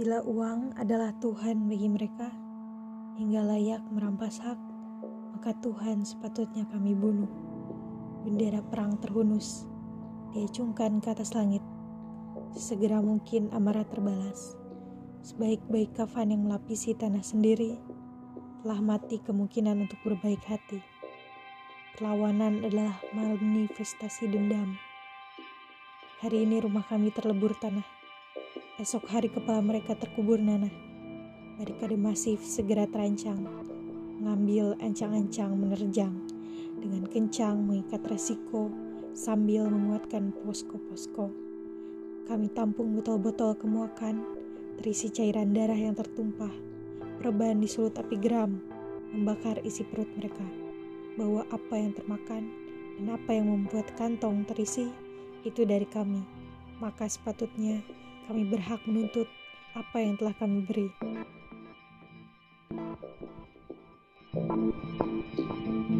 Bila uang adalah Tuhan bagi mereka, hingga layak merampas hak, maka Tuhan sepatutnya kami bunuh. Bendera perang terhunus, diacungkan ke atas langit. Sesegera mungkin amarah terbalas. Sebaik-baik kafan yang melapisi tanah sendiri, telah mati kemungkinan untuk berbaik hati. Perlawanan adalah manifestasi dendam. Hari ini rumah kami terlebur tanah. Esok hari kepala mereka terkubur nanah. Barikade masif segera terancang, mengambil ancang-ancang menerjang, dengan kencang mengikat resiko sambil menguatkan posko-posko. Kami tampung botol-botol kemuakan, terisi cairan darah yang tertumpah, perban disulut api geram, membakar isi perut mereka, bahwa apa yang termakan dan apa yang membuat kantong terisi itu dari kami, maka sepatutnya kami berhak menuntut apa yang telah kami beri. Thank you.